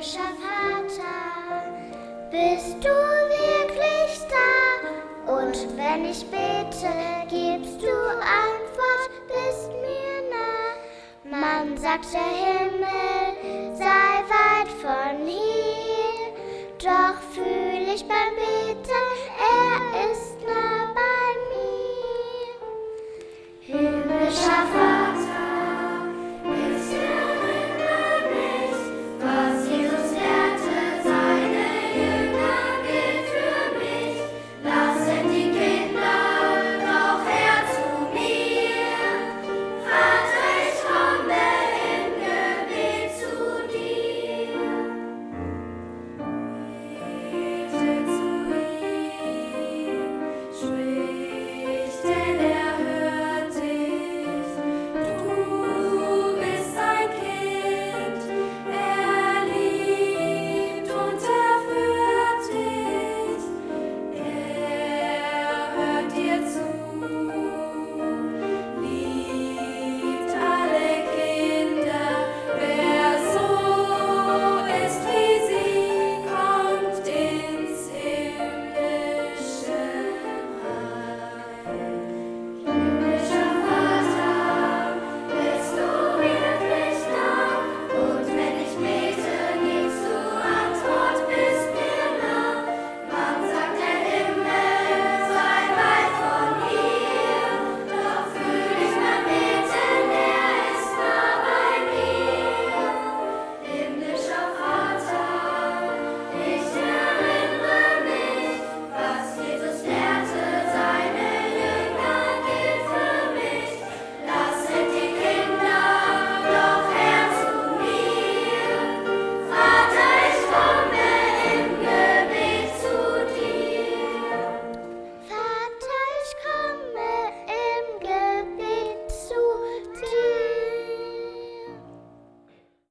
himmlischer Vater, bist du wirklich da? Und wenn ich bete, gibst du Antwort, bist mir nah. Man sagt, der Himmel sei